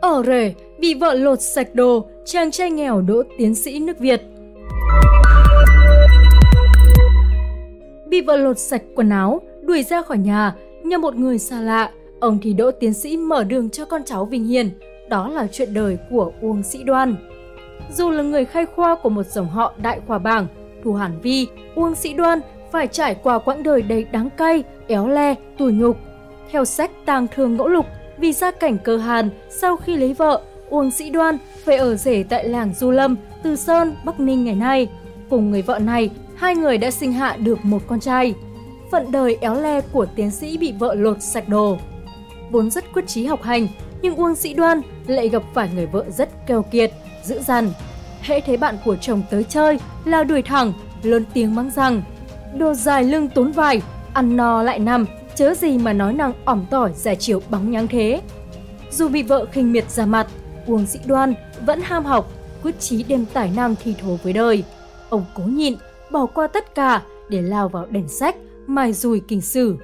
Ở rể, bị vợ lột sạch đồ, chàng trai nghèo đỗ tiến sĩ nước Việt. Bị vợ lột sạch quần áo, đuổi ra khỏi nhà, nhờ một người xa lạ, ông thì đỗ tiến sĩ mở đường cho con cháu Vinh Hiền. Đó là chuyện đời của Uông Sĩ Đoan. Dù là người khai khoa của một dòng họ đại khoa bảng, thủ Hàn Vi, Uông Sĩ Đoan phải trải qua quãng đời đầy đáng cay, éo le, tủi nhục. Theo sách tàng thương ngẫu lục, vì gia cảnh cơ hàn, sau khi lấy vợ, Uông Sĩ Đoan phải ở rể tại làng Du Lâm, Từ Sơn, Bắc Ninh ngày nay. Cùng người vợ này, hai người đã sinh hạ được một con trai. Phận đời éo le của tiến sĩ bị vợ lột sạch đồ. Vốn rất quyết chí học hành, nhưng Uông Sĩ Đoan lại gặp phải người vợ rất keo kiệt, dữ dằn. Hễ thấy bạn của chồng tới chơi là đuổi thẳng, lớn tiếng mắng rằng đồ dài lưng tốn vải, ăn no lại nằm, chớ gì mà nói năng ỏm tỏi giải chiều bóng nháng thế. Dù bị vợ khinh miệt ra mặt, Uông Sĩ Đoan vẫn ham học, quyết chí đem tài năng thi thố với đời. Ông cố nhịn, bỏ qua tất cả để lao vào đèn sách, mài dùi kinh sử.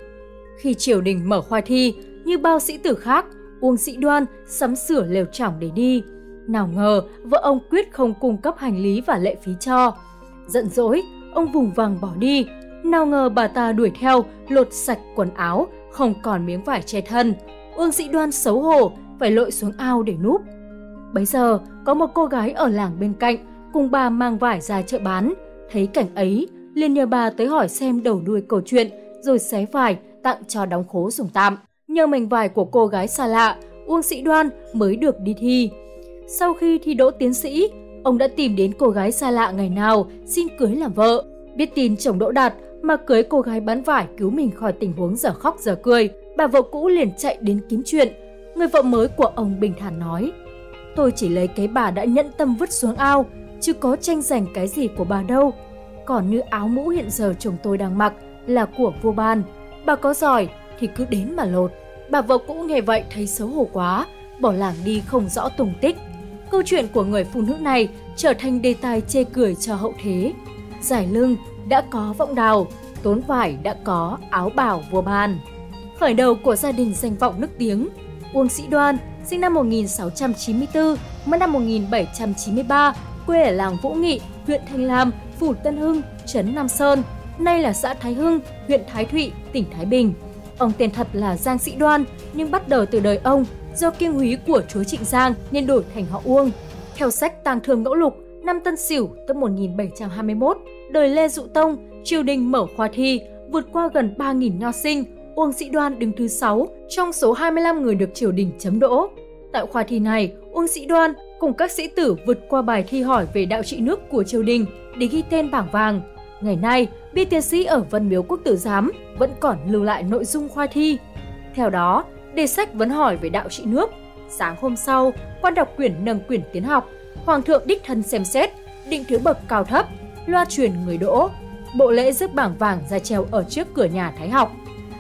Khi triều đình mở khoa thi, như bao sĩ tử khác, Uông Sĩ Đoan sắm sửa lều trỏng để đi. Nào ngờ, vợ ông quyết không cung cấp hành lý và lệ phí cho. Giận dỗi, ông vùng vằng bỏ đi. Nào ngờ bà ta đuổi theo, lột sạch quần áo, không còn miếng vải che thân. Uông Sĩ Đoan xấu hổ, phải lội xuống ao để núp. Bấy giờ, có một cô gái ở làng bên cạnh, cùng bà mang vải ra chợ bán. Thấy cảnh ấy, liền nhờ bà tới hỏi xem đầu đuôi câu chuyện, rồi xé vải tặng cho đóng khố dùng tạm. Nhờ mảnh vải của cô gái xa lạ, Uông Sĩ Đoan mới được đi thi. Sau khi thi đỗ tiến sĩ, ông đã tìm đến cô gái xa lạ ngày nào xin cưới làm vợ. Biết tin chồng đỗ đạt mà cưới cô gái bán vải cứu mình khỏi tình huống giờ khóc giờ cười, bà vợ cũ liền chạy đến kiếm chuyện. Người vợ mới của ông bình thản nói, tôi chỉ lấy cái bà đã nhẫn tâm vứt xuống ao, chứ có tranh giành cái gì của bà đâu. Còn như áo mũ hiện giờ chồng tôi đang mặc là của vua ban, bà có giỏi thì cứ đến mà lột. Bà vợ cũ nghe vậy thấy xấu hổ quá, bỏ làng đi không rõ tùng tích. Câu chuyện của người phụ nữ này trở thành đề tài chê cười cho hậu thế. Giải lưng đã có vọng đào, tốn vải đã có áo bảo vua ban. Khởi đầu của gia đình danh vọng nước tiếng, Uông Sĩ Đoan sinh năm 1694, mất năm 1793, quê ở làng Vũ Nghị, huyện Thanh Lam, phủ Tân Hưng, trấn Nam Sơn, nay là xã Thái Hưng, huyện Thái Thụy, tỉnh Thái Bình. Ông tên thật là Giang Sĩ Đoan, nhưng bắt đầu từ đời ông do kiêng húy của chúa Trịnh Giang nên đổi thành họ Uông. Theo sách Tàng Thường Ngẫu Lục, năm Tân Sửu tức 1721, đời Lê Dụ Tông, triều đình mở khoa thi, vượt qua gần 3.000 nho sinh, Uông Sĩ Đoan đứng thứ 6 trong số 25 người được triều đình chấm đỗ. Tại khoa thi này, Uông Sĩ Đoan cùng các sĩ tử vượt qua bài thi hỏi về đạo trị nước của triều đình để ghi tên bảng vàng. Ngày nay, bi tiến sĩ ở Văn Miếu Quốc Tử Giám vẫn còn lưu lại nội dung khoa thi. Theo đó, đề sách vẫn hỏi về đạo trị nước. Sáng hôm sau, quan đọc quyển nâng quyển tiến học, Hoàng thượng đích thân xem xét, định thứ bậc cao thấp, loa truyền người đỗ. Bộ lễ rước bảng vàng ra treo ở trước cửa nhà Thái học.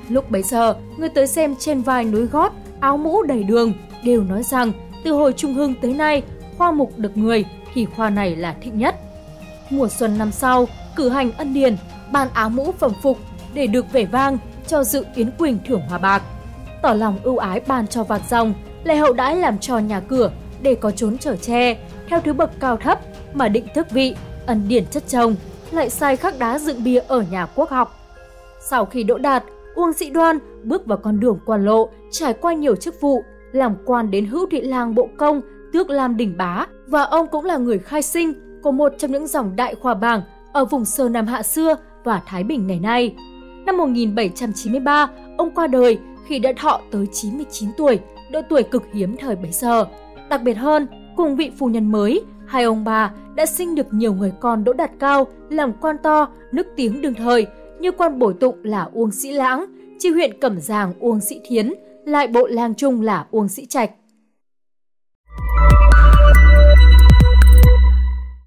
Lúc bấy giờ, người tới xem trên vai núi gót, áo mũ đầy đường, đều nói rằng từ hồi Trung Hưng tới nay, khoa mục được người thì khoa này là thịnh nhất. Mùa xuân năm sau, cử hành ân điền, ban áo mũ phẩm phục để được vẻ vang cho dự Yến Quỳnh thưởng hòa bạc. Tỏ lòng ưu ái ban cho vạc dòng, lại hậu đãi làm cho nhà cửa để có trốn trở tre, theo thứ bậc cao thấp mà định thức vị, ân điển chất chồng, lại sai khắc đá dựng bia ở nhà quốc học. Sau khi đỗ đạt, Uông Sĩ Đoan bước vào con đường quan lộ, trải qua nhiều chức vụ, làm quan đến hữu thị lang bộ công, tước lam đỉnh bá và ông cũng là người khai sinh của một trong những dòng đại khoa bảng ở vùng Sơ Nam Hạ xưa và Thái Bình ngày nay. Năm 1793, ông qua đời khi đã thọ tới 99 tuổi, độ tuổi cực hiếm thời bấy giờ. Đặc biệt hơn, cùng vị phu nhân mới, hai ông bà đã sinh được nhiều người con đỗ đạt cao, làm quan to, nức tiếng đương thời, như quan bổ tụng là Uông Sĩ Lãng, chi huyện Cẩm Giàng Uông Sĩ Thiến, lại bộ lang trung là Uông Sĩ Trạch.